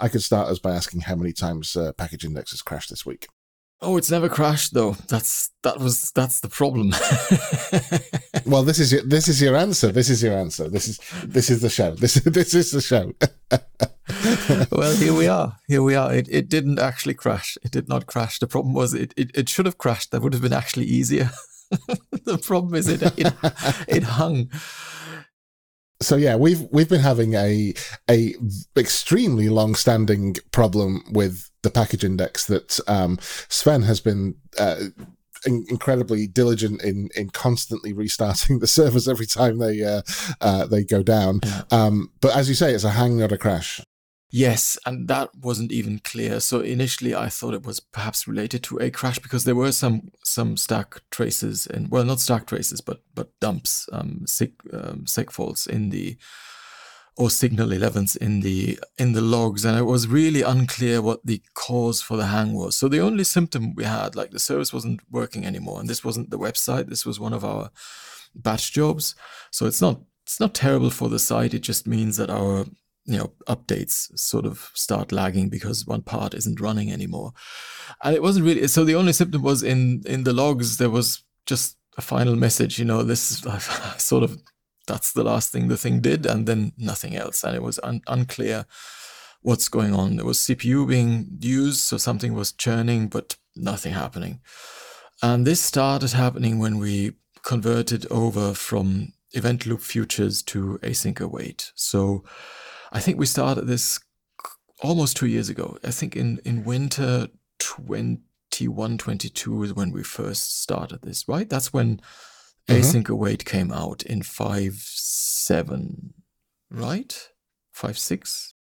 I could start us by asking how many times uh, package index has crashed this week. Oh, it's never crashed though. That's that was that's the problem. well, this is your this is your answer. This is your answer. This is this is the show. This this is the show. well, here we are. Here we are. It it didn't actually crash. It did not crash. The problem was it it, it should have crashed. That would have been actually easier. the problem is it it, it hung so yeah, we've we've been having a a extremely long standing problem with the package index that um, Sven has been uh, incredibly diligent in in constantly restarting the servers every time they uh, uh, they go down. Yeah. Um, but as you say, it's a hang, not a crash. Yes, and that wasn't even clear. So initially, I thought it was perhaps related to a crash because there were some some stack traces and well, not stack traces, but but dumps, um, sig um, seg faults in the or signal 11s in the in the logs, and it was really unclear what the cause for the hang was. So the only symptom we had, like the service wasn't working anymore, and this wasn't the website. This was one of our batch jobs. So it's not it's not terrible for the site. It just means that our you know updates sort of start lagging because one part isn't running anymore. And it wasn't really so the only symptom was in in the logs there was just a final message you know this is sort of that's the last thing the thing did and then nothing else. And it was un- unclear what's going on. There was cpu being used so something was churning but nothing happening. And this started happening when we converted over from event loop futures to async await. So I think we started this almost two years ago. I think in, in winter 21, 22 is when we first started this, right? That's when mm-hmm. Async Await came out in 5 7, right? 5 6?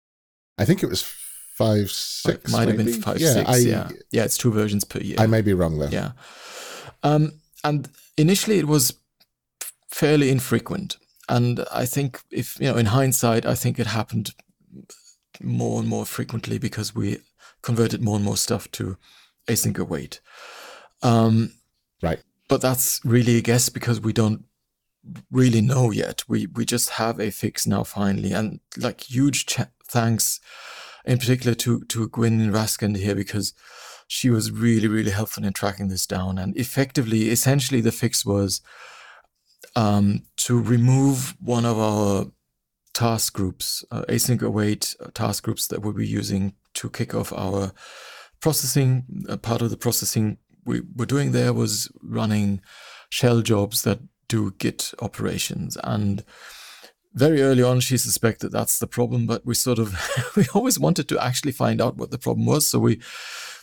I think it was 5 6. It might maybe? have been 5 yeah, 6. I, yeah. Yeah, it's two versions per year. I may be wrong though. Yeah. Um, and initially it was fairly infrequent. And I think if, you know, in hindsight, I think it happened more and more frequently because we converted more and more stuff to async await. Um, right. But that's really a guess because we don't really know yet. We we just have a fix now finally, and like huge ch- thanks, in particular to to Gwynne Raskind here because she was really really helpful in tracking this down. And effectively, essentially, the fix was um, to remove one of our task groups, uh, async await task groups that we'll be using to kick off our processing. Uh, part of the processing we were doing there was running shell jobs that do Git operations. And very early on, she suspected that's the problem, but we sort of, we always wanted to actually find out what the problem was. So we,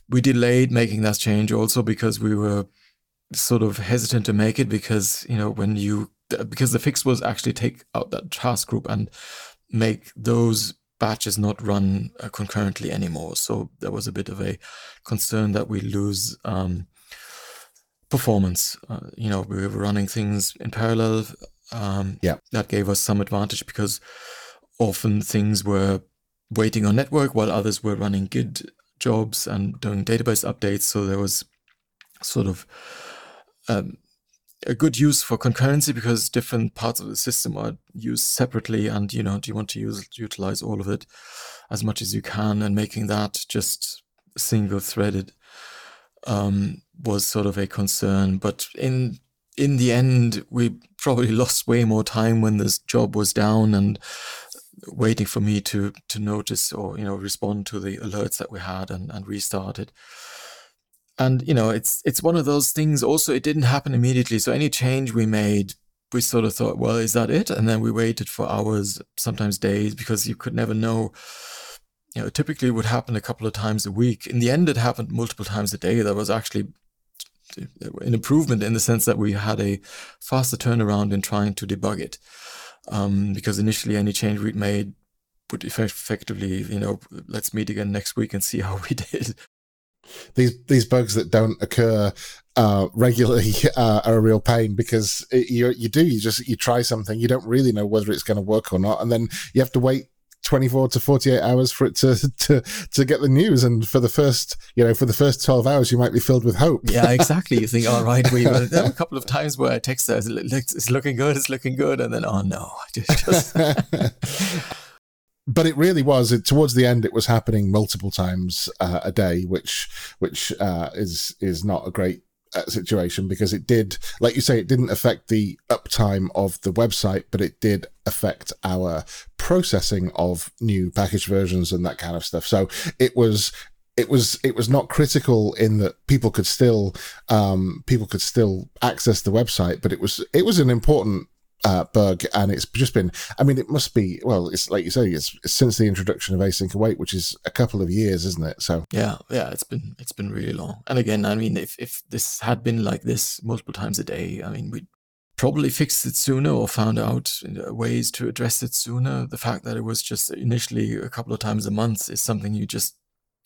we delayed making that change also because we were sort of hesitant to make it because you know when you because the fix was actually take out that task group and make those batches not run uh, concurrently anymore. So there was a bit of a concern that we lose um, performance. Uh, you know, we were running things in parallel. Um, yeah, that gave us some advantage because often things were waiting on network while others were running Git jobs and doing database updates. So there was sort of um, a good use for concurrency because different parts of the system are used separately and you know do you want to use utilize all of it as much as you can? And making that just single threaded um, was sort of a concern. But in in the end we probably lost way more time when this job was down and waiting for me to to notice or you know respond to the alerts that we had and, and restart it and you know it's it's one of those things also it didn't happen immediately. So any change we made we sort of thought well is that it? And then we waited for hours sometimes days because you could never know you know typically would happen a couple of times a week. In the end it happened multiple times a day. That was actually an improvement in the sense that we had a faster turnaround in trying to debug it. Um, because initially any change we'd made would effectively you know let's meet again next week and see how we did these these bugs that don't occur uh, regularly uh, are a real pain because it, you you do you just you try something you don't really know whether it's going to work or not and then you have to wait 24 to 48 hours for it to, to to get the news and for the first you know for the first 12 hours you might be filled with hope. Yeah exactly. You think all right we there were a couple of times where i text her it's looking good it's looking good and then oh no just, just but it really was. It, towards the end, it was happening multiple times uh, a day, which which uh, is is not a great uh, situation because it did, like you say, it didn't affect the uptime of the website, but it did affect our processing of new package versions and that kind of stuff. So it was it was it was not critical in that people could still um, people could still access the website, but it was it was an important uh, bug, and it's just been. I mean, it must be. Well, it's like you say, it's, it's, since the introduction of async await, which is a couple of years, isn't it? So yeah, yeah, it's been it's been really long. And again, I mean, if if this had been like this multiple times a day, I mean, we'd probably fixed it sooner or found out ways to address it sooner. The fact that it was just initially a couple of times a month is something you just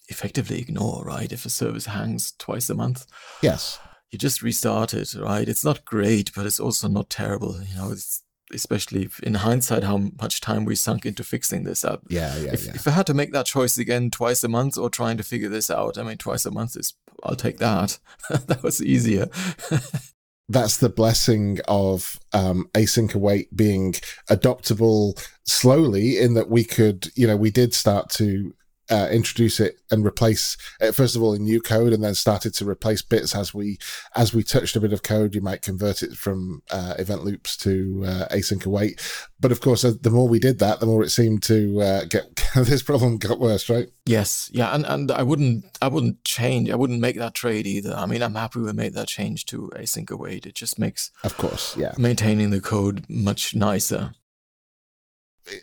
effectively ignore, right? If a service hangs twice a month. Yes you just restart it, right? It's not great, but it's also not terrible. You know, it's especially in hindsight how much time we sunk into fixing this up. Yeah, yeah, if, yeah. If I had to make that choice again twice a month or trying to figure this out, I mean, twice a month is I'll take that. that was easier. That's the blessing of um, async await being adoptable slowly. In that we could, you know, we did start to uh, introduce it and replace it uh, first of all in new code and then started to replace bits as we as we touched a bit of code. You might convert it from uh, event loops to uh, async await. But of course uh, the more we did that the more it seemed to uh, get this problem got worse right? Yes. Yeah and and i wouldn't i wouldn't change i wouldn't make that trade either. I mean i'm happy we made that change to async await. It just makes of course yeah. maintaining the code much nicer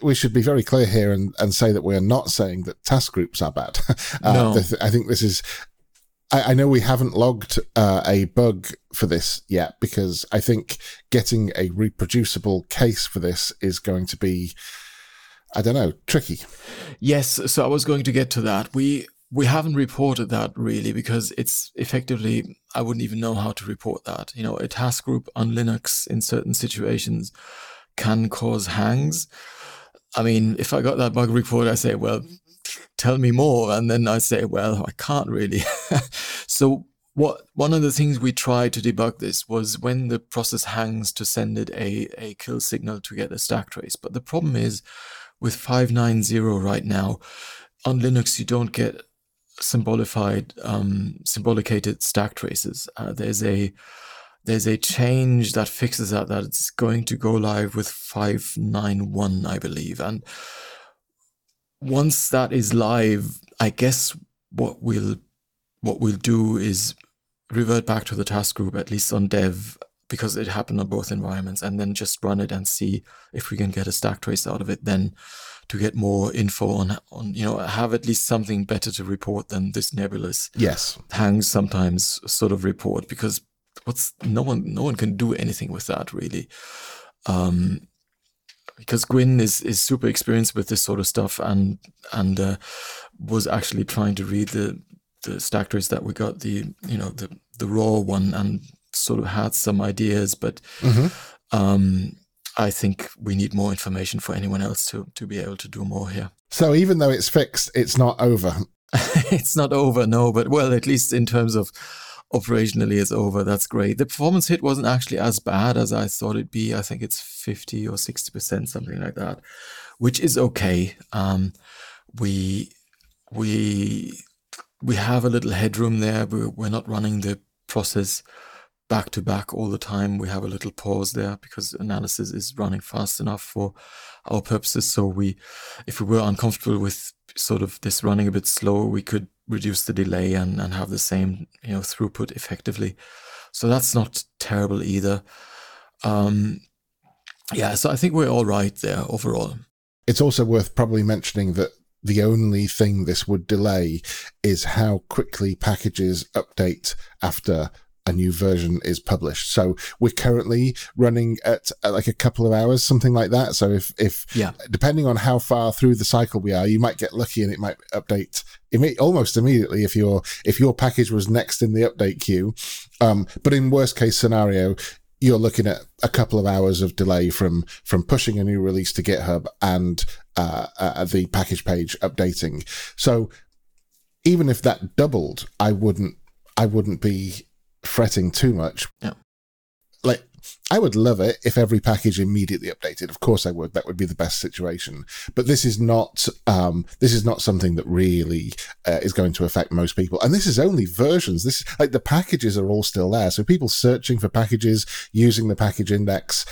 we should be very clear here and, and say that we're not saying that task groups are bad. uh, no. I think this is. I, I know we haven't logged uh, a bug for this yet because I think getting a reproducible case for this is going to be, I don't know, tricky. Yes, so I was going to get to that. We we haven't reported that really because it's effectively I wouldn't even know how to report that. You know, a task group on Linux in certain situations can cause hangs. I mean, if I got that bug report, I say, well, tell me more. And then I say, well, I can't really. so what one of the things we tried to debug this was when the process hangs to send it a, a kill signal to get a stack trace. But the problem is with 590 right now, on Linux, you don't get symbolified, um, symbolicated stack traces. Uh, there's a there's a change that fixes that that it's going to go live with 591 i believe. And once that is live i guess what we'll what we'll do is revert back to the task group at least on dev because it happened on both environments and then just run it and see if we can get a stack trace out of it then to get more info on on you know have at least something better to report than this nebulous yes. hangs sometimes sort of report. Because what's no one no one can do anything with that really um, because Gwynne is is super experienced with this sort of stuff and and uh, was actually trying to read the the stack trace that we got the you know the the raw one and sort of had some ideas but mm-hmm. um, I think we need more information for anyone else to to be able to do more here. So even though it's fixed, it's not over. it's not over, no. But well, at least in terms of operationally it's over. That's great. The performance hit wasn't actually as bad as I thought it'd be. I think it's 50 or 60%, something like that, which is okay. Um, we, we, we have a little headroom there. We're, we're not running the process back to back all the time. We have a little pause there because analysis is running fast enough for our purposes. So we, if we were uncomfortable with sort of this running a bit slow, we could reduce the delay and, and have the same you know throughput effectively. So that's not terrible either. Um, yeah, so I think we're all right there overall. It's also worth probably mentioning that the only thing this would delay is how quickly packages update after a new version is published. So we're currently running at, at, like a couple of hours, something like that. So if if yeah, depending on how far through the cycle we are, you might get lucky and it might update almost immediately if your if your package was next in the update queue. Um, but in worst case scenario, you're looking at a couple of hours of delay from from pushing a new release to GitHub and uh, uh, the package page updating. So even if that doubled, I wouldn't I wouldn't be fretting too much. Yeah. Like I would love it if every package immediately updated. Of course, I would. That would be the best situation. But this is not um, this is not something that really uh, is going to affect most people. And this is only versions. This like the packages are all still there. So people searching for packages using the package index,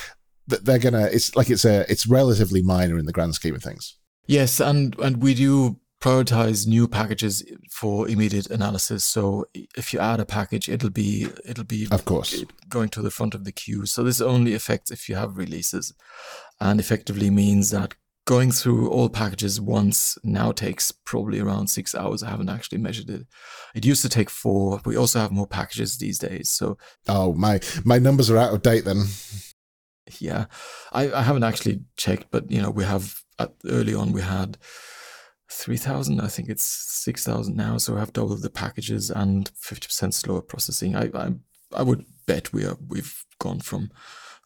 that they're gonna. It's like it's a it's relatively minor in the grand scheme of things. Yes, and and we do prioritize new packages for immediate analysis. So if you add a package, it'll be it'll be of course going to the front of the queue. So this only affects if you have releases, and effectively means that going through all packages once now takes probably around six hours. I haven't actually measured it. It used to take four. We also have more packages these days. So oh my my numbers are out of date then. Yeah, I, I haven't actually checked, but you know we have at, early on we had 3000 i think it's 6000 now so i have doubled the packages and 50% slower processing. I i, I would bet we are we've gone from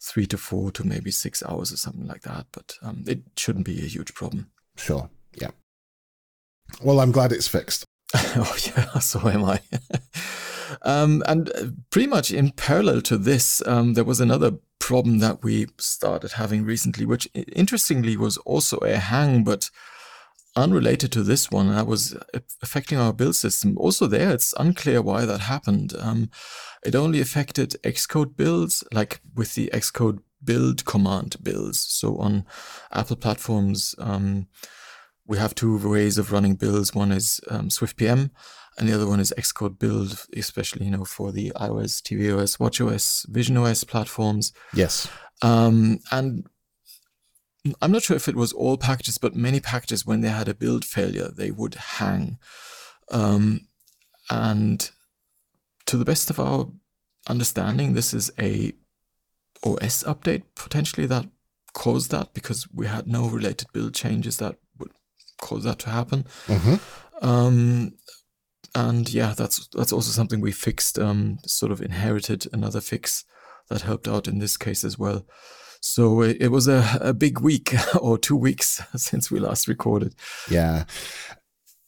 three to four to maybe six hours or something like that but um, it shouldn't be a huge problem. Sure yeah. Well i'm glad it's fixed. Oh yeah so am i. Um, and uh, pretty much in parallel to this um, there was another problem that we started having recently which interestingly was also a hang but unrelated to this one that was affecting our build system. Also there it's unclear why that happened. Um, it only affected xcode builds like with the xcode build command builds. So on apple platforms um, we have two ways of running builds. One is um, swiftpm and the other one is xcode build especially you know for the ios tvos watchos visionOS platforms. Yes. Um, and I'm not sure if it was all packages, but many packages, when they had a build failure, they would hang. Um, and to the best of our understanding, this is a OS update potentially that caused that because we had no related build changes that would cause that to happen. Mm-hmm. Um, and yeah, that's that's also something we fixed. Um, sort of inherited another fix that helped out in this case as well. So it, was a, a big week or two weeks since we last recorded. Yeah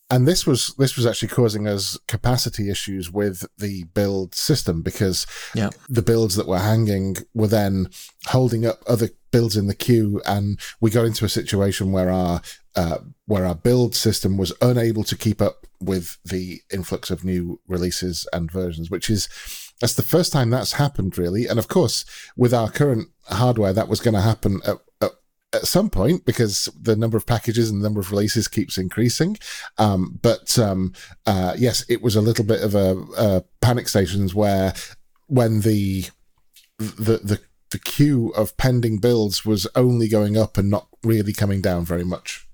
and this was this was actually causing us capacity issues with the build system because yeah. the builds that were hanging were then holding up other builds in the queue and we got into a situation where our uh, where our build system was unable to keep up with the influx of new releases and versions which is that's the first time that's happened, really. And of course, with our current hardware, that was going to happen at, at, at, some point because the number of packages and the number of releases keeps increasing. Um, but um, uh, yes, it was a little bit of a, a panic stations where when the the the the queue of pending builds was only going up and not really coming down very much.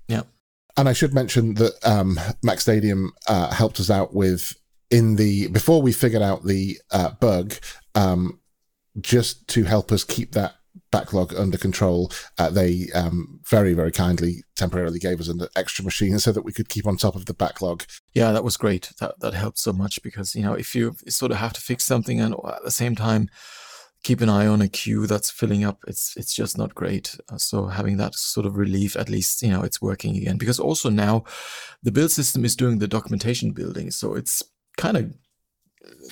And I should mention that um, MacStadium uh, helped us out with in the before we figured out the uh, bug, um, just to help us keep that backlog under control, uh, they um, very, very kindly temporarily gave us an extra machine so that we could keep on top of the backlog. Yeah, that was great. That that helped so much because you know if you sort of have to fix something and at the same time keep an eye on a queue that's filling up, it's it's just not great. Uh, so having that sort of relief, at least you know it's working again. Because also now, the build system is doing the documentation building, so it's kind of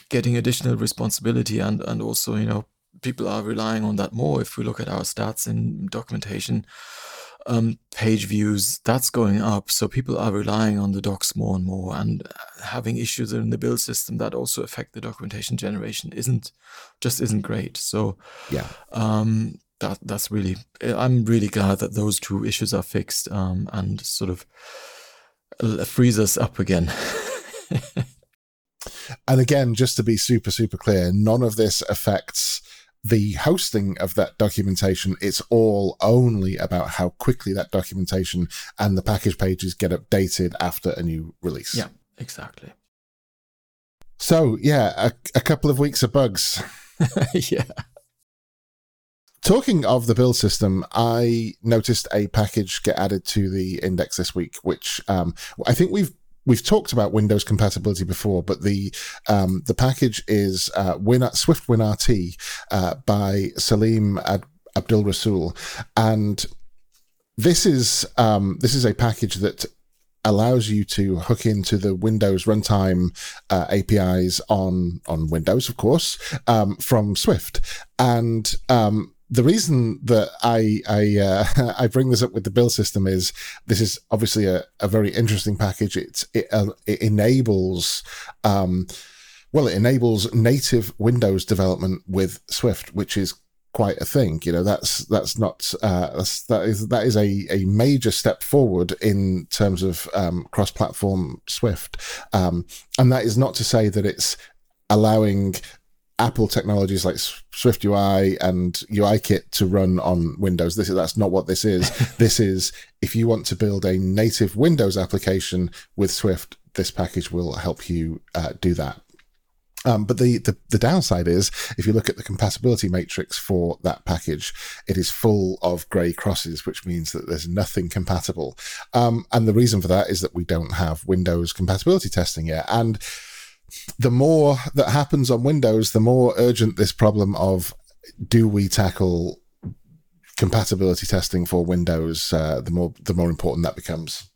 getting additional responsibility and and also you know people are relying on that more if we look at our stats in documentation um, page views that's going up. So people are relying on the docs more and more and having issues in the build system that also affect the documentation generation isn't just isn't great. So yeah. um, that that's really i'm really glad that those two issues are fixed um, and sort of uh, frees us up again. And again, just to be super, super clear, none of this affects the hosting of that documentation. It's all only about how quickly that documentation and the package pages get updated after a new release. Yeah, exactly. So, yeah, a, a couple of weeks of bugs. yeah. Talking of the build system, I noticed a package get added to the index this week, which um, I think we've we've talked about Windows compatibility before, but the um, the package is uh, Win Swift WinRT uh, by Saleem Ad- Abdulrasool, and this is um, this is a package that allows you to hook into the Windows runtime uh, APIs on on Windows, of course, um, from Swift, and um, the reason that I I uh, I bring this up with the build system is this is obviously a, a very interesting package. It's it, uh, it enables um, well it enables native Windows development with Swift, which is quite a thing. You know, that's that's not uh, that's, that is that is a, a major step forward in terms of um, cross-platform Swift, um, and that is not to say that it's allowing Apple technologies like Swift UI and UIKit to run on Windows. This is that's not what this is. this is if you want to build a native Windows application with Swift, this package will help you uh, do that. Um, but the, the, the downside is, if you look at the compatibility matrix for that package, it is full of grey crosses, which means that there's nothing compatible. Um, and the reason for that is that we don't have Windows compatibility testing yet. And the more that happens on Windows, the more urgent this problem of do we tackle compatibility testing for Windows, uh, the more the more important that becomes.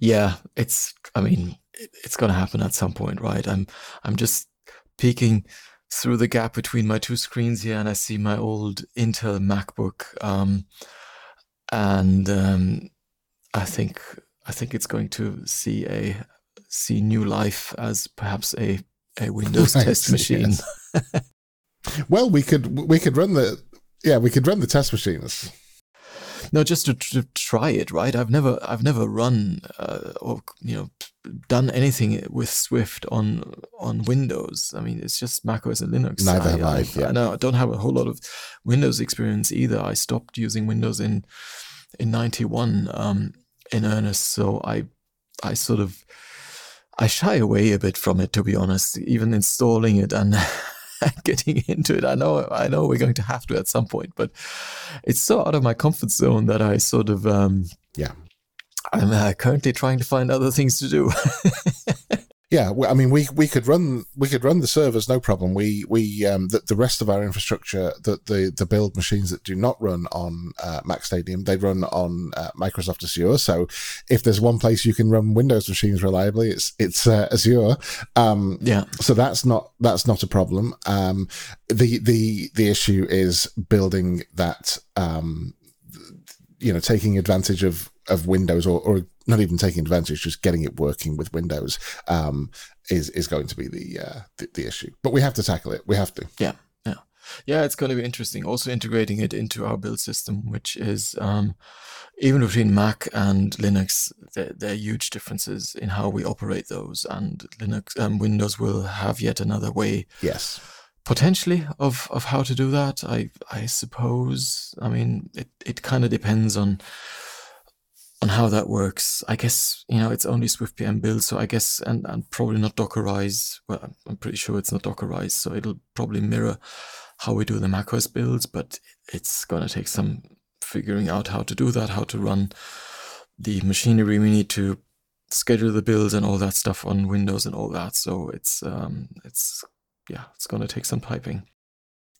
Yeah, it's. I mean, it's going to happen at some point, right? I'm. I'm just peeking through the gap between my two screens here, and I see my old Intel MacBook, um, and um, I think I think it's going to see a see new life as perhaps a a Windows right, test machine. Yes. well, we could we could run the yeah we could run the test machines. No, just to, to try it, right? I've never I've never run uh, or you know done anything with Swift on on Windows. I mean, it's just Mac OS and Linux. Neither I, have I. Yeah. I, I don't have a whole lot of Windows experience either. I stopped using Windows in in '91 um, in earnest, so I I sort of I shy away a bit from it, to be honest. Even installing it and getting into it, I know I know we're going to have to at some point, but it's so out of my comfort zone that I sort of um, yeah. I'm uh, currently trying to find other things to do. Yeah, I mean, we we could run we could run the servers no problem. We we um, the, the rest of our infrastructure, the, the the build machines that do not run on uh, MacStadium, they run on uh, Microsoft Azure. So if there's one place you can run Windows machines reliably, it's it's uh, Azure. Um, yeah. So that's not that's not a problem. Um, the the the issue is building that. Um, you know, taking advantage of of Windows or, or not even taking advantage, just getting it working with Windows um, is is going to be the, uh, the, the issue. But we have to tackle it. We have to. Yeah, yeah, yeah. It's going to be interesting. Also integrating it into our build system, which is um, even between Mac and Linux, there, there, are huge differences in how we operate those. And Linux, um, Windows will have yet another way. Yes. Potentially of, of how to do that, I I suppose. I mean, it, it kind of depends on on how that works. I guess you know it's only Swift PM build, so I guess and and probably not Dockerize. Well, I'm pretty sure it's not Dockerized, so it'll probably mirror how we do the macOS builds, but it's gonna take some figuring out how to do that, how to run the machinery we need to schedule the builds and all that stuff on Windows and all that. So it's um it's yeah, it's gonna take some typing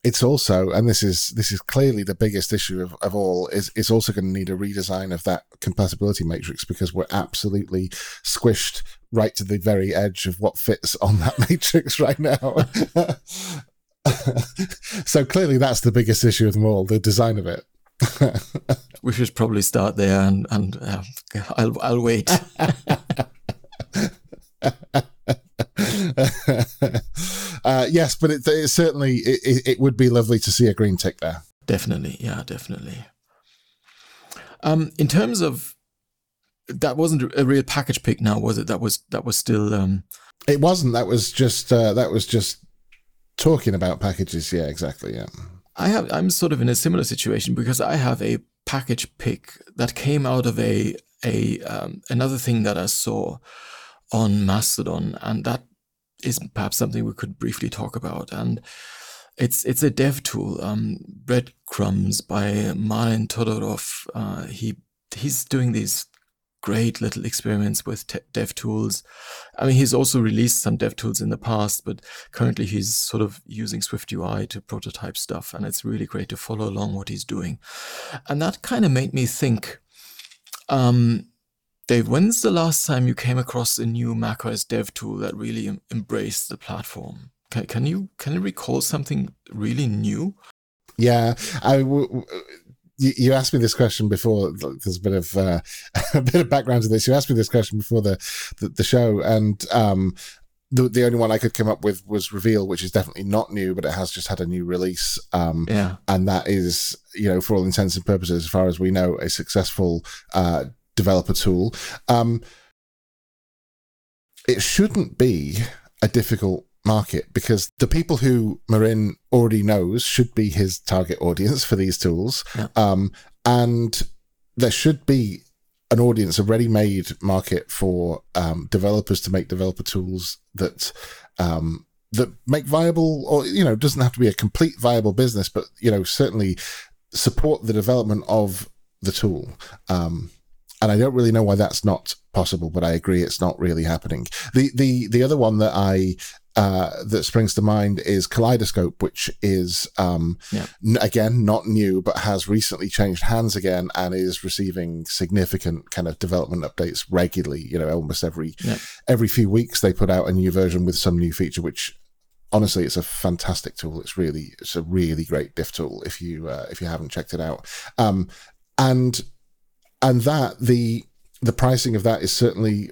it's also, and this is this is clearly the biggest issue of, of all, is it's also going to need a redesign of that compatibility matrix because we're absolutely squished right to the very edge of what fits on that matrix right now. so clearly that's the biggest issue of them all, the design of it. we should probably start there and, and uh, I'll, I'll wait. Uh, yes, but it, it certainly it, it, would be lovely to see a green tick there. Definitely, yeah, definitely. Um, in terms of that, wasn't a real package pick now, was it? That was that was still. Um, it wasn't. That was just uh, that was just talking about packages. Yeah, exactly. Yeah. I have. I'm sort of in a similar situation because I have a package pick that came out of a a um, another thing that I saw on Mastodon, and that is perhaps something we could briefly talk about. And it's it's a dev tool, um, Breadcrumbs by Marin Todorov. Uh, he he's doing these great little experiments with te- dev tools. I mean, he's also released some dev tools in the past, but currently he's sort of using Swift UI to prototype stuff, and it's really great to follow along what he's doing. And that kind of made me think. Um, Dave, when's the last time you came across a new macOS dev tool that really em- embraced the platform? Can, can you can you recall something really new? Yeah, I. W- you, you asked me this question before. There's a bit of uh, a bit of background to this. You asked me this question before the the, the show, and um, the the only one I could come up with was Reveal, which is definitely not new, but it has just had a new release. Um, yeah, and that is, you know, for all intents and purposes, as far as we know, a successful uh, developer tool. Um, it shouldn't be a difficult market because the people who Marin already knows should be his target audience for these tools. Yeah. Um, and there should be an audience, a ready-made market for um, developers to make developer tools that um, that make viable, or you know, doesn't have to be a complete viable business, but you know, certainly support the development of the tool. Um, and I don't really know why that's not possible, but I agree it's not really happening. The the the other one that I uh, that springs to mind is Kaleidoscope, which is um, yeah. n- again not new, but has recently changed hands again and is receiving significant kind of development updates regularly. You know, almost every yeah. every few weeks they put out a new version with some new feature, which honestly it's a fantastic tool. It's really it's a really great diff tool if you uh, if you haven't checked it out. Um, and and that the the pricing of that is certainly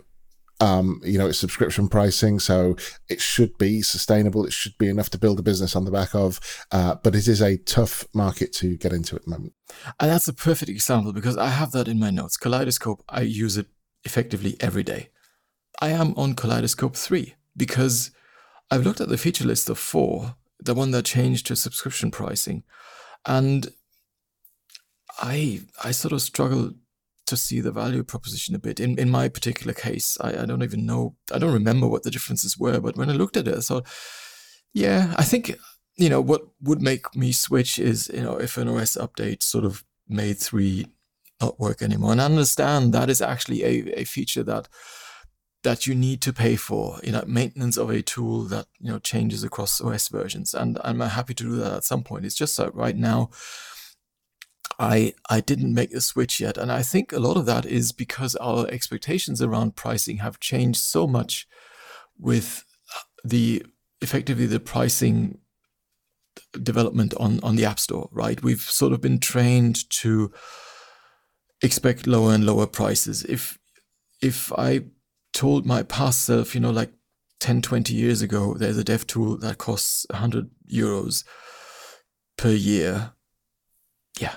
um, you know, it's subscription pricing, so it should be sustainable. It should be enough to build a business on the back of, uh, but it is a tough market to get into at the moment. And that's a perfect example because I have that in my notes. Kaleidoscope, I use it effectively every day. I am on Kaleidoscope 3 because I've looked at the feature list of four, the one that changed to subscription pricing, and I I sort of struggle to see the value proposition a bit. In in my particular case, I, I don't even know, I don't remember what the differences were, but when I looked at it, I thought, yeah, I think you know what would make me switch is you know if an OS update sort of made three not work anymore, and I understand that is actually a, a feature that that you need to pay for, you know, maintenance of a tool that you know changes across OS versions, and I'm happy to do that at some point. It's just that right now I I didn't make the switch yet, and I think a lot of that is because our expectations around pricing have changed so much with uh, the effectively the pricing development on on the App Store. Right, we've sort of been trained to expect lower and lower prices. If if I told my past self, you know, like 10, 20 years ago, there's a dev tool that costs 100 euros per year. Yeah,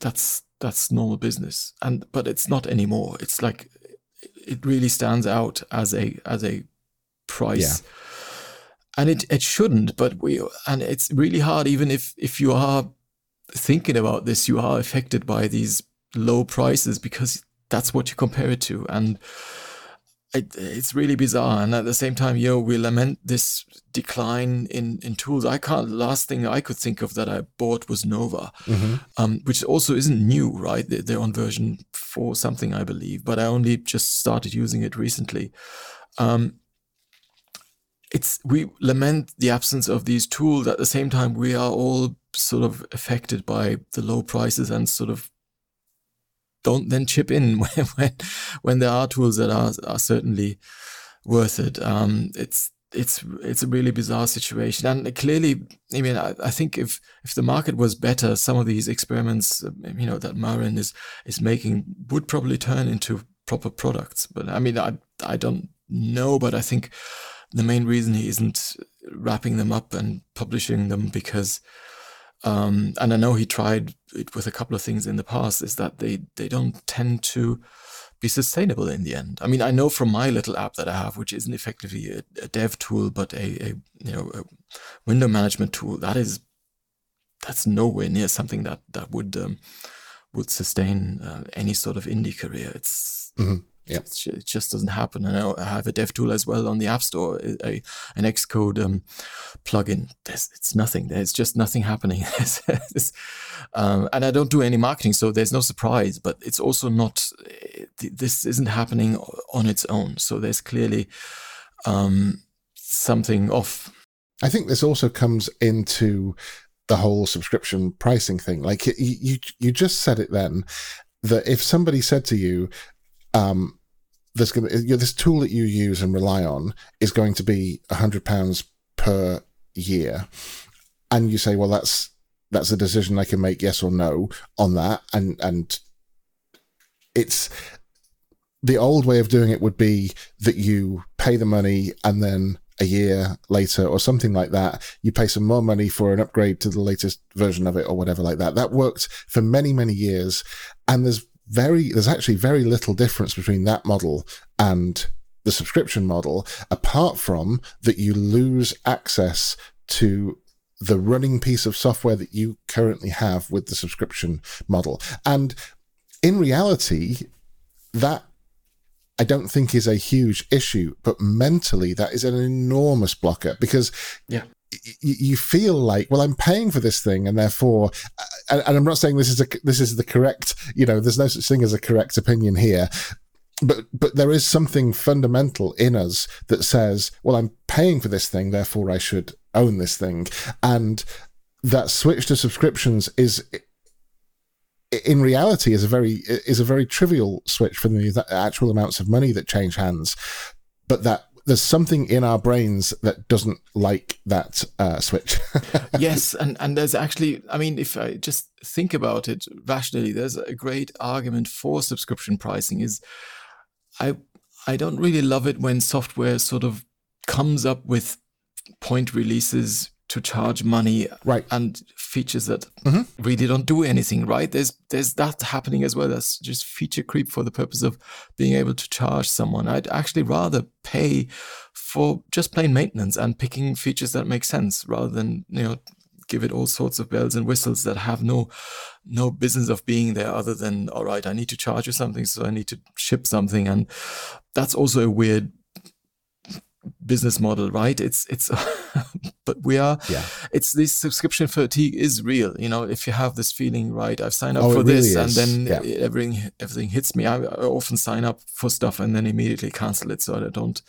that's that's normal business. And but it's not anymore. It's like it really stands out as a as a price. Yeah. and it it shouldn't but we and it's really hard even if if you are thinking about this you are affected by these low prices because that's what you compare it to. And it, it's really bizarre and at the same time you know we lament this decline in in tools. I can't the last thing i could think of that i bought was nova mm-hmm. um, which also isn't new right? They're on version 4 something i believe but i only just started using it recently. Um, it's we lament the absence of these tools. At the same time we are all sort of affected by the low prices and sort of don't then chip in when when, when there are tools that are are certainly worth it. Um, it's it's it's a really bizarre situation, and clearly, I mean, I, I, think if if the market was better, some of these experiments, you know, that Marin is is making would probably turn into proper products. But I mean, I I don't know, but I think the main reason he isn't wrapping them up and publishing them because um, and I know he tried it with a couple of things in the past, is that they they don't tend to be sustainable in the end. I mean, I know from my little app that I have, which isn't effectively a, a dev tool, but a, a you know a window management tool, that is that's nowhere near something that that would um, would sustain uh, any sort of indie career. It's mm-hmm. Yeah. It just doesn't happen. And I have a dev tool as well on the App Store, a, an Xcode um, plugin. There's, it's nothing. There's just nothing happening. um, and I don't do any marketing, so there's no surprise. But it's also not. This isn't happening on its own. So there's clearly um, something off. I think this also comes into the whole subscription pricing thing. Like you, you, you just said it then that if somebody said to you, um, there's going to this tool that you use and rely on is going to be a hundred pounds per year, and you say, well, that's that's a decision I can make, yes or no, on that, and and it's the old way of doing it would be that you pay the money and then a year later or something like that, you pay some more money for an upgrade to the latest version of it or whatever like that. That worked for many, many years. And there's very, there's actually very little difference between that model and the subscription model, apart from that you lose access to the running piece of software that you currently have with the subscription model. And in reality, that I don't think is a huge issue, but mentally that is an enormous blocker because yeah. You feel like, well, I'm paying for this thing, and therefore, uh, and, and I'm not saying this is a this is the correct, you know, there's no such thing as a correct opinion here, but but there is something fundamental in us that says, well, I'm paying for this thing, therefore I should own this thing, and that switch to subscriptions is in reality is a very is a very trivial switch from the actual amounts of money that change hands, but that there's something in our brains that doesn't like that uh, switch. yes, and and there's actually, I mean, if I just think about it rationally, there's a great argument for subscription pricing. Is I I don't really love it when software sort of comes up with point releases to charge money right. and features that mm-hmm. really don't do anything right? There's there's that happening as well. As just feature creep for the purpose of being able to charge someone. I'd actually rather pay for just plain maintenance and picking features that make sense rather than you know give it all sorts of bells and whistles that have no no business of being there other than all right i need to charge you something so i need to ship something. And that's also a weird business model, right? It's it's, but we are. Yeah. It's this subscription fatigue is real. You know, if you have this feeling, right? I've signed up oh, for this, and then yeah. everything everything hits me. I, I, often sign up for stuff and then immediately cancel it, so I don't.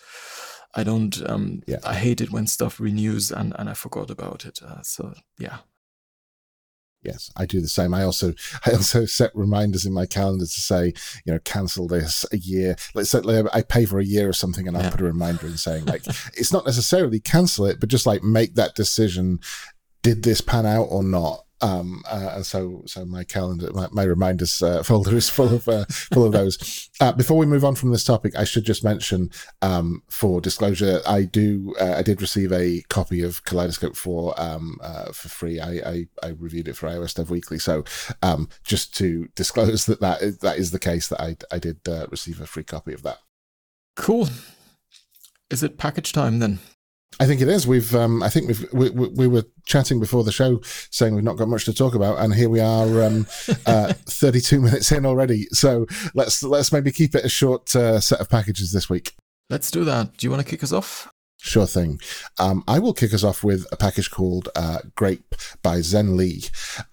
I don't. Um, yeah. I hate it when stuff renews and and I forgot about it. Uh, so yeah, Yes, I do the same. I also I also set reminders in my calendar to say, you know, cancel this a year. Let's say I pay for a year or something, and I put a reminder in saying like, it's not necessarily cancel it, but just like make that decision. Did this pan out or not? Um, uh, and so, so my calendar, my, my reminders uh, folder is full of uh, full of those. Uh, before we move on from this topic, I should just mention, um, for disclosure, I do, uh, I did receive a copy of Kaleidoscope Four um, uh, for free. I, I, I reviewed it for iOS Dev Weekly, so um, just to disclose that that is, that is the case that I I did receive a free copy of that. Cool. Is it package time then? I think it is. We've, um, I think we've, we, we, were chatting before the show saying we've not got much to talk about, and here we are, um, uh, 32 minutes in already. So let's let's maybe keep it a short uh, set of packages this week. Let's do that. Do you want to kick us off? Sure thing. Um, I will kick us off with a package called uh, Grape by Zhen Li.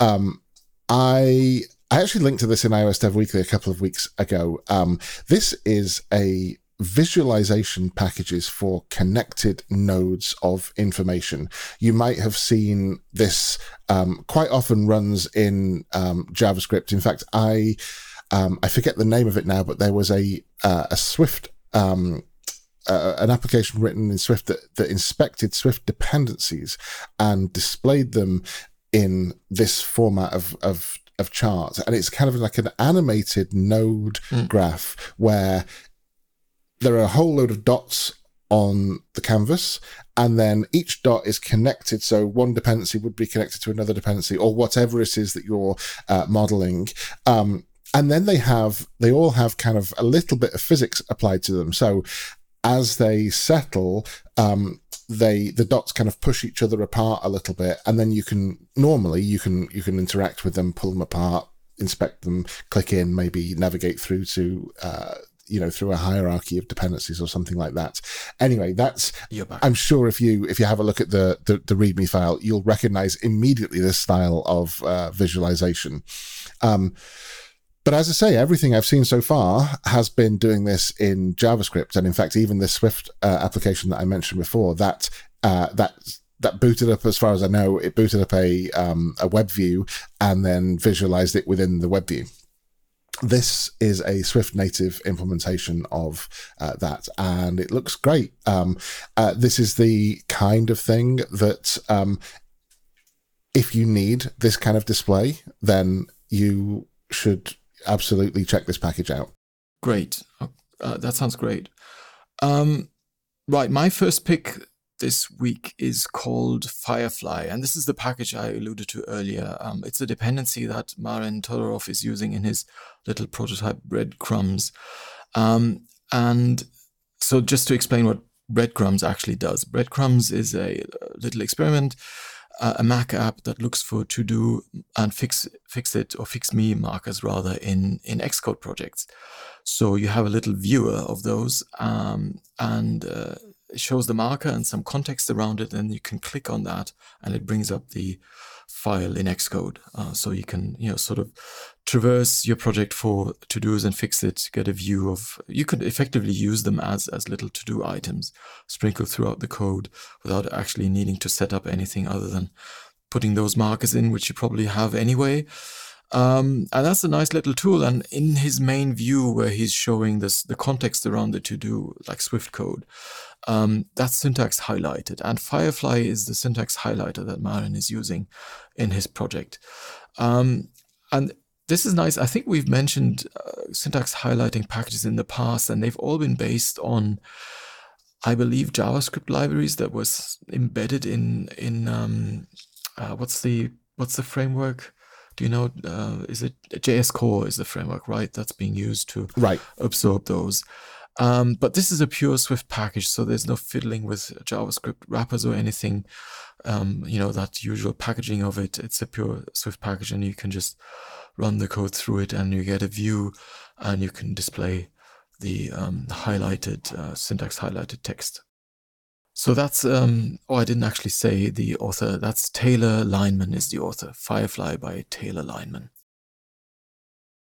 Um, I I actually linked to this in iOS Dev Weekly a couple of weeks ago. Um, this is a visualization packages for connected nodes of information. You might have seen this um, quite often runs in um, JavaScript. In fact, I um, I forget the name of it now, but there was a uh, a Swift um, uh, an application written in Swift that, that inspected Swift dependencies and displayed them in this format of of of charts and it's kind of like an animated node mm. graph where there are a whole load of dots on the canvas and then each dot is connected. So one dependency would be connected to another dependency or whatever it is that you're uh, modeling. Um, and then they have they all have kind of a little bit of physics applied to them. So as they settle um, they the dots kind of push each other apart a little bit and then you can normally you can you can interact with them pull them apart inspect them click in maybe navigate through to uh, you know through a hierarchy of dependencies or something like that. Anyway that's i'm sure if you if you have a look at the the, the readme file you'll recognize immediately this style of uh, visualization. Um, but as I say, everything I've seen so far has been doing this in JavaScript, and in fact, even this Swift uh, application that I mentioned before, that uh, that that booted up, as far as I know, it booted up a um, a web view and then visualized it within the web view. This is a Swift native implementation of uh, that, and it looks great. Um, uh, this is the kind of thing that, um, if you need this kind of display, then you should absolutely check this package out. Great. Uh, that sounds great. Um, right. My first pick this week is called Firefly, and this is the package I alluded to earlier. Um, it's a dependency that Marin Todorov is using in his little prototype breadcrumbs. Um, and so, just to explain what breadcrumbs actually does, breadcrumbs is a little experiment, uh, a Mac app that looks for to do and fix fix it or fix me markers rather in in Xcode projects. So you have a little viewer of those, um, and uh, it shows the marker and some context around it, and you can click on that, and it brings up the file in Xcode. Uh, so you can, you know, sort of traverse your project for to-dos and fix it, get a view of, you could effectively use them as, as little to-do items sprinkled throughout the code without actually needing to set up anything other than putting those markers in, which you probably have anyway. Um, and that's a nice little tool. And in his main view, where he's showing this the context around the to do, like Swift code, um, that's syntax highlighted. And Firefly is the syntax highlighter that Marin is using in his project. Um, and this is nice. I think we've mentioned uh, syntax highlighting packages in the past, and they've all been based on, I believe, JavaScript libraries that was embedded in in um, uh, what's the what's the framework? Do you know uh, is it js core is the framework right that's being used to right. absorb those. Um, but this is a pure swift package so there's no fiddling with javascript wrappers or anything um, you know that usual packaging of it. It's a pure swift package and you can just run the code through it and you get a view and you can display the um, highlighted uh, syntax highlighted text so that's um oh I didn't actually say the author. That's Taylor Lineman is the author. Firefly by Taylor Lineman.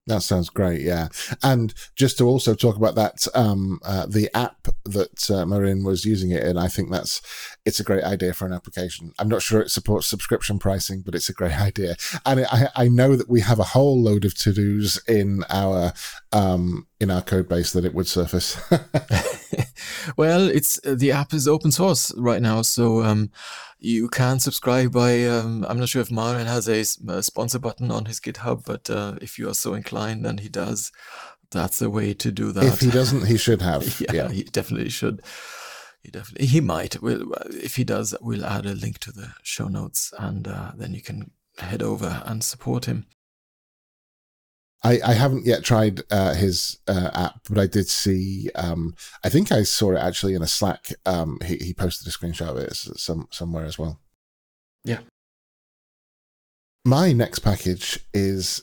That sounds great, yeah. And just to also talk about that, um, uh, the app that uh, Marin was using it in, I think that's it's a great idea for an application. I'm not sure it supports subscription pricing, but it's a great idea. And I, I know that we have a whole load of to dos in our um, in our code base that it would surface. well, it's the app is open source right now, so um, you can subscribe by. Um, I'm not sure if Marin has a, a, sponsor button on his GitHub, but uh, if you are so inclined, and he does, that's the way to do that. If he doesn't, he should have. yeah, yeah, he definitely should. He definitely he might. We'll, if he does, we'll add a link to the show notes, and uh, then you can head over and support him. I, I haven't yet tried uh, his uh, app, but I did see. Um, I think I saw it actually in a Slack. Um, he he posted a screenshot of it some somewhere as well. Yeah. My next package is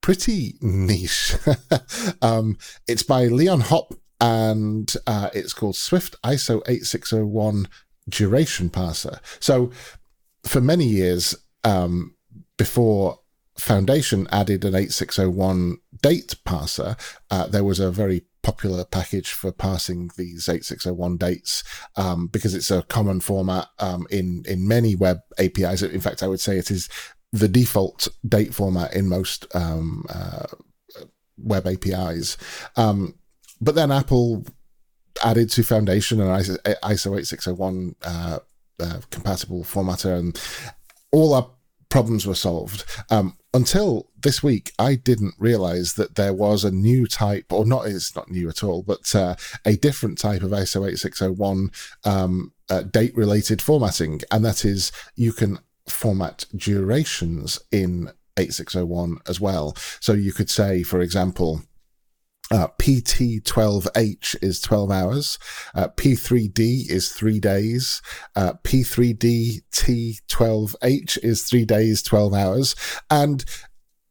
pretty niche. um, it's by Leon Hoppe, and uh, it's called Swift ISO 8601 Duration Parser. So, for many years um, before Foundation added an 8601 date parser. Uh, there was a very popular package for parsing these 8601 dates um, because it's a common format um, in in many web APIs. In fact, I would say it is the default date format in most um, uh, web APIs. Um, but then Apple added to Foundation and ISO, ISO 8601 uh, uh, compatible formatter, and all our problems were solved. Um, until this week, I didn't realize that there was a new type, or not, it's not new at all, but uh, a different type of ISO 8601 um, uh, date related formatting. And that is you can format durations in 8601 as well. So you could say, for example, uh, PT12H is 12 hours. Uh, P3D is three days. Uh, P3DT12H is three days, 12 hours. And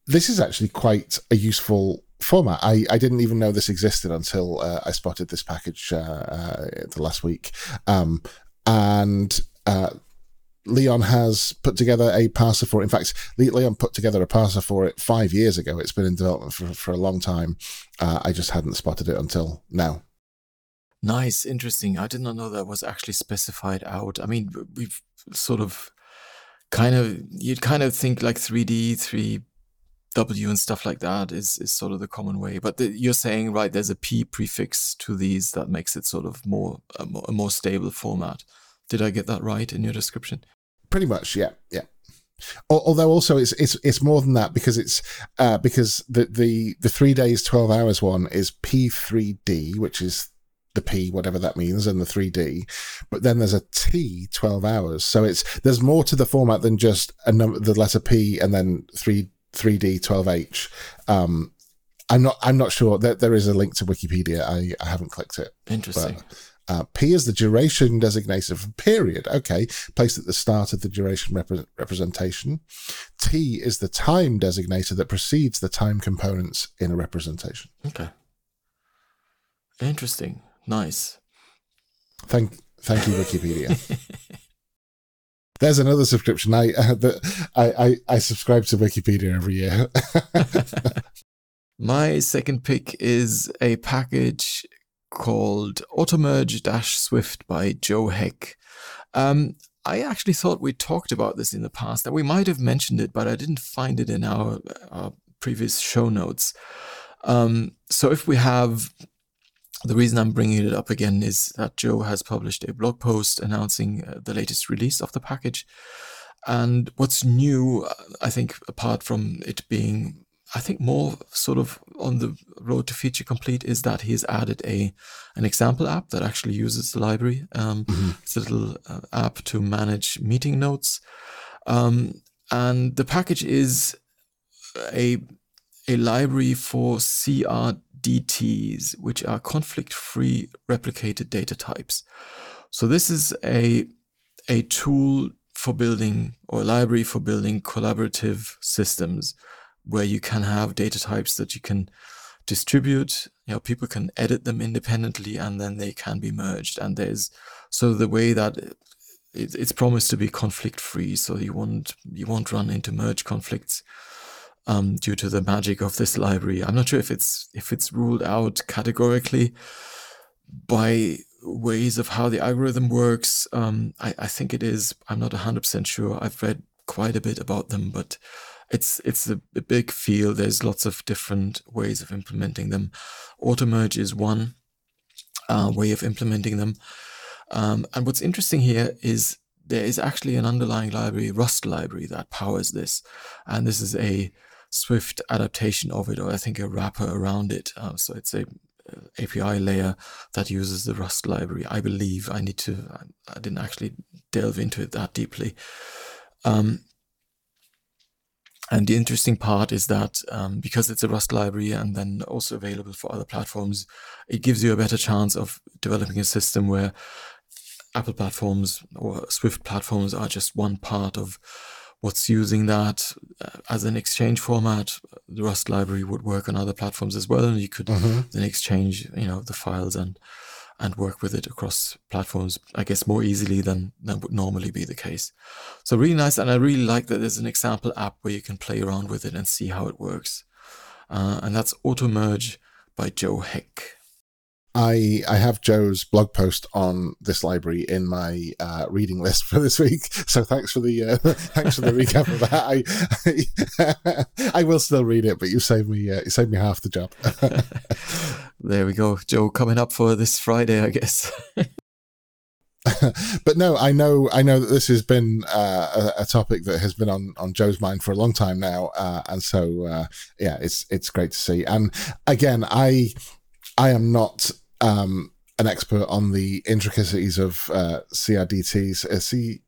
this is actually quite a useful format. I, I didn't even know this existed until uh, I spotted this package uh, uh, the last week. Um, and Leon has put together a parser for it. In fact, Leon put together a parser for it five years ago. It's been in development for, for a long time. Uh, I just hadn't spotted it until now. Nice, interesting. I did not know that was actually specified out. I mean, we've sort of kind of, you'd kind of think like 3D, 3 W and stuff like that is is sort of the common way. But the, you're saying right, there's a P prefix to these that makes it sort of more a, more a more stable format. Did I get that right in your description? Pretty much, yeah, yeah. Although also it's it's it's more than that because it's uh, because the the the three days twelve hours one is P three D, which is the P, whatever that means, and the 3D. But then there's a T, 12 hours. So it's there's more to the format than just a number, the letter P and then three 3D 12H. Um, I'm not I'm not sure that there is a link to Wikipedia. I, I haven't clicked it. Interesting. But, uh, P is the duration designator for period. Okay, placed at the start of the duration rep- representation. T is the time designator that precedes the time components in a representation. Okay. Interesting. Nice. Thank, thank you, Wikipedia. There's another subscription. I, uh, that I, I I subscribe to Wikipedia every year. My second pick is a package called Automerge-Swift by Joe Heck. Um, I actually thought we talked about this in the past, that we might have mentioned it, but I didn't find it in our, our previous show notes. Um, so if we have the reason I'm bringing it up again is that Joe has published a blog post announcing uh, the latest release of the package. And what's new, uh, I think, apart from it being, I think, more sort of on the road to feature complete, is that he's added a an example app that actually uses the library. Um, mm-hmm. It's a little uh, app to manage meeting notes, um, and the package is a a library for CRDTs, which are conflict-free replicated data types. So this is a, a tool for building or a library for building collaborative systems where you can have data types that you can distribute. You know, people can edit them independently and then they can be merged. And there's so the way that it's promised to be conflict free, so you won't you won't run into merge conflicts um, due to the magic of this library. I'm not sure if it's if it's ruled out categorically by ways of how the algorithm works. Um, I, I think it is. I'm not 100% sure. I've read quite a bit about them, but it's it's a, a big field. There's lots of different ways of implementing them. Automerge is one uh, way of implementing them. Um, and what's interesting here is there is actually an underlying library, Rust library, that powers this. And this is a Swift adaptation of it, or I think a wrapper around it. Uh, so it's a uh, API layer that uses the Rust library. I believe I need to. I, I didn't actually delve into it that deeply. Um, and the interesting part is that um, because it's a Rust library and then also available for other platforms, it gives you a better chance of developing a system where Apple platforms or Swift platforms are just one part of what's using that uh, as an exchange format. The Rust library would work on other platforms as well, and you could mm-hmm. then exchange, you know, the files and and work with it across platforms, I guess, more easily than than would normally be the case. So really nice, and I really like that there's an example app where you can play around with it and see how it works. Uh, and that's Automerge by Joe Heck. I I have Joe's blog post on this library in my uh, reading list for this week. So thanks for the uh, thanks for the recap of that. I, I, I will still read it, but you saved me uh, you saved me half the job. there we go, Joe, coming up for this Friday, I guess. but no, I know I know that this has been uh, a, a, topic that has been on, on Joe's mind for a long time now, uh, and so uh, yeah, it's it's great to see. And again, I I am not um, an expert on the intricacies of uh, CRDTs. Uh, C,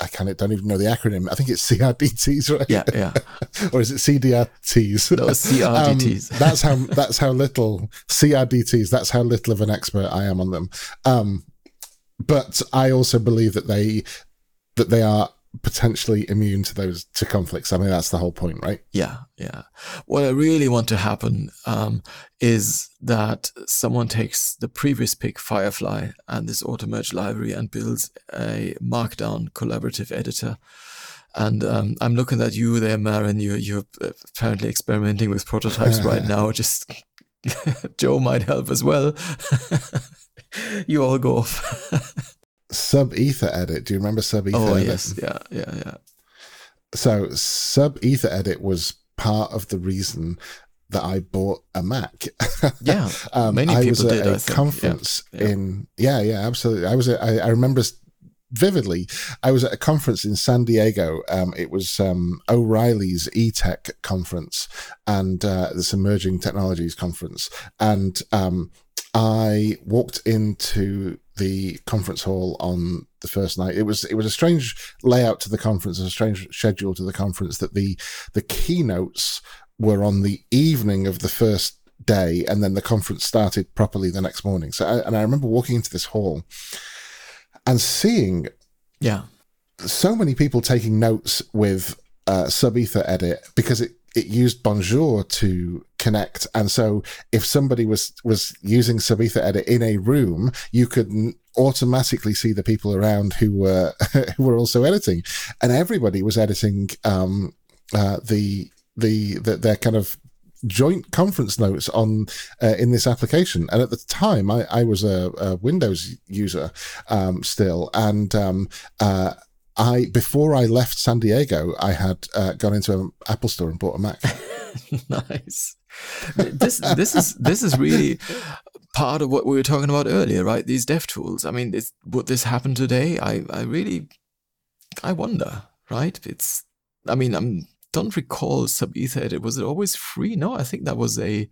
I can't, don't even know the acronym. I think it's CRDTs, right? Yeah, yeah. or is it CDRTs? No, CRDTs. um, that's how that's how little CRDTs. That's how little of an expert I am on them. Um, but I also believe that they that they are potentially immune to those to conflicts. I mean, that's the whole point, right? Yeah, yeah. What I really want to happen um, is that someone takes the previous pick, Firefly, and this Automerge library, and builds a Markdown collaborative editor. And um, I'm looking at you there, Marin. You you're apparently experimenting with prototypes right now. Just Joe might help as well. you all go off. Sub ether edit. Do you remember SubEtha? Oh edit? yes, yeah, yeah, yeah. So SubEthaEdit was part of the reason that I bought a Mac. Yeah, um, many I people was at did, a I think. Yeah, conference yeah. in yeah, yeah, absolutely. I was at, I, I remember vividly. I was at a conference in San Diego. Um, it was um, O'Reilly's eTech conference and uh, this emerging technologies conference, and um, I walked into the conference hall on the first night. It was it was a strange layout to the conference, a strange schedule to the conference that the the keynotes were on the evening of the first day, and then the conference started properly the next morning. So, I, and I remember walking into this hall and seeing yeah, so many people taking notes with uh, SubEthaEdit because it it used bonjour to connect. And so if somebody was was using SubEthaEdit in a room you could automatically see the people around who were who were also editing. And everybody was editing um uh the the, the their kind of joint conference notes on uh, in this application. And at the time i, I was a, a windows user um, still. And um, uh, I before I left San Diego, I had uh, gone into an Apple store and bought a Mac. nice. This this is this is really part of what we were talking about earlier, right? These dev tools. I mean, it's, would this happen today? I I really I wonder, right? It's I mean, I'm don't recall SubEtha. Was it always free? No, I think that was a.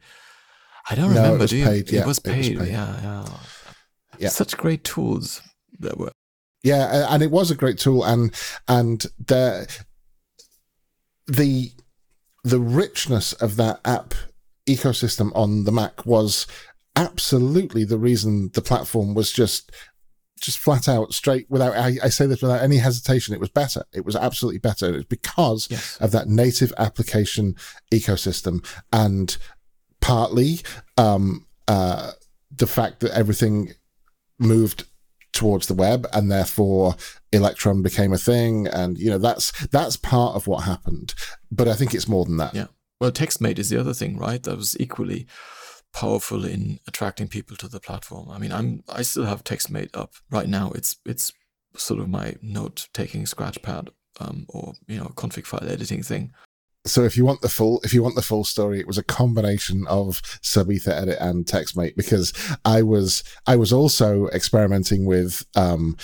I don't No, it remember. was do you? paid, yeah, it was it was paid. paid. Yeah, yeah. Yeah. Such great tools that were. Yeah, and it was a great tool, and and the the the richness of that app ecosystem on the Mac was absolutely the reason the platform was just just flat out straight without I, I say this without any hesitation it was better it was absolutely better it was because Yes. of that native application ecosystem and partly um, uh, the fact that everything moved towards the web and therefore electron became a thing and you know that's that's part of what happened but i think it's more than that Yeah. Well, TextMate is the other thing, right? That was equally powerful in attracting people to the platform. I mean, I'm I still have TextMate up right now. It's it's sort of my note taking scratchpad um, or you know config file editing thing. So if you want the full if you want the full story it was a combination of SubEthaEdit and textmate because i was i was also experimenting with um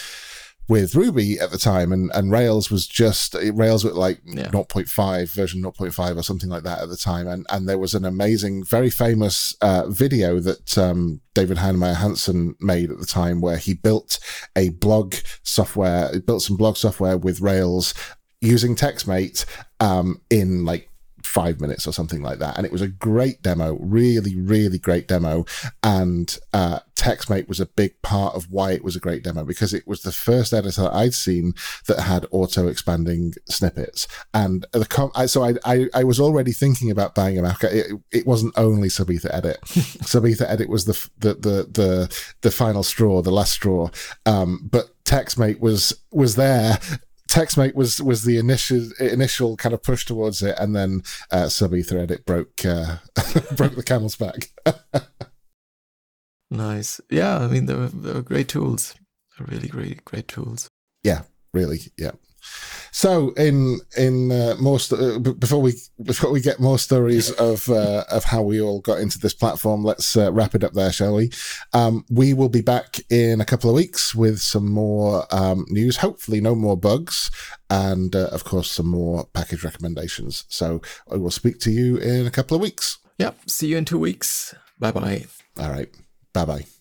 with ruby at the time and and rails was just rails were like Yeah. 0.5 version 0.5 or something like that at the time and and there was an amazing very famous uh, video that um david Heinemeier Hansson made at the time where he built a blog software built some blog software with rails using textmate um in like five minutes or something like that. And it was a great demo really really great demo. And uh textmate was a big part of why it was a great demo because it was the first editor i'd seen that had auto expanding snippets. And the com- I, so I, I i was already thinking about buying a mac. It, it wasn't only SubEthaEdit. SubEthaEdit was the, f- the the the the final straw the last straw. Um but textmate was was there TextMate was was the initial initial kind of push towards it, and then uh, SubEthaEdit broke uh, broke the camel's back. Nice. Yeah, I mean they were, they were great tools. They're really great great tools. Yeah, really, yeah. So, in in uh, more st- uh, before we before we get more stories of uh, of how we all got into this platform, let's uh, wrap it up there, shall we? Um, we will be back in a couple of weeks with some more um, news. Hopefully, no more bugs, and uh, of course, some more package recommendations. So, I will speak to you in a couple of weeks. Yep. See you in two weeks. Bye bye. All right, bye bye.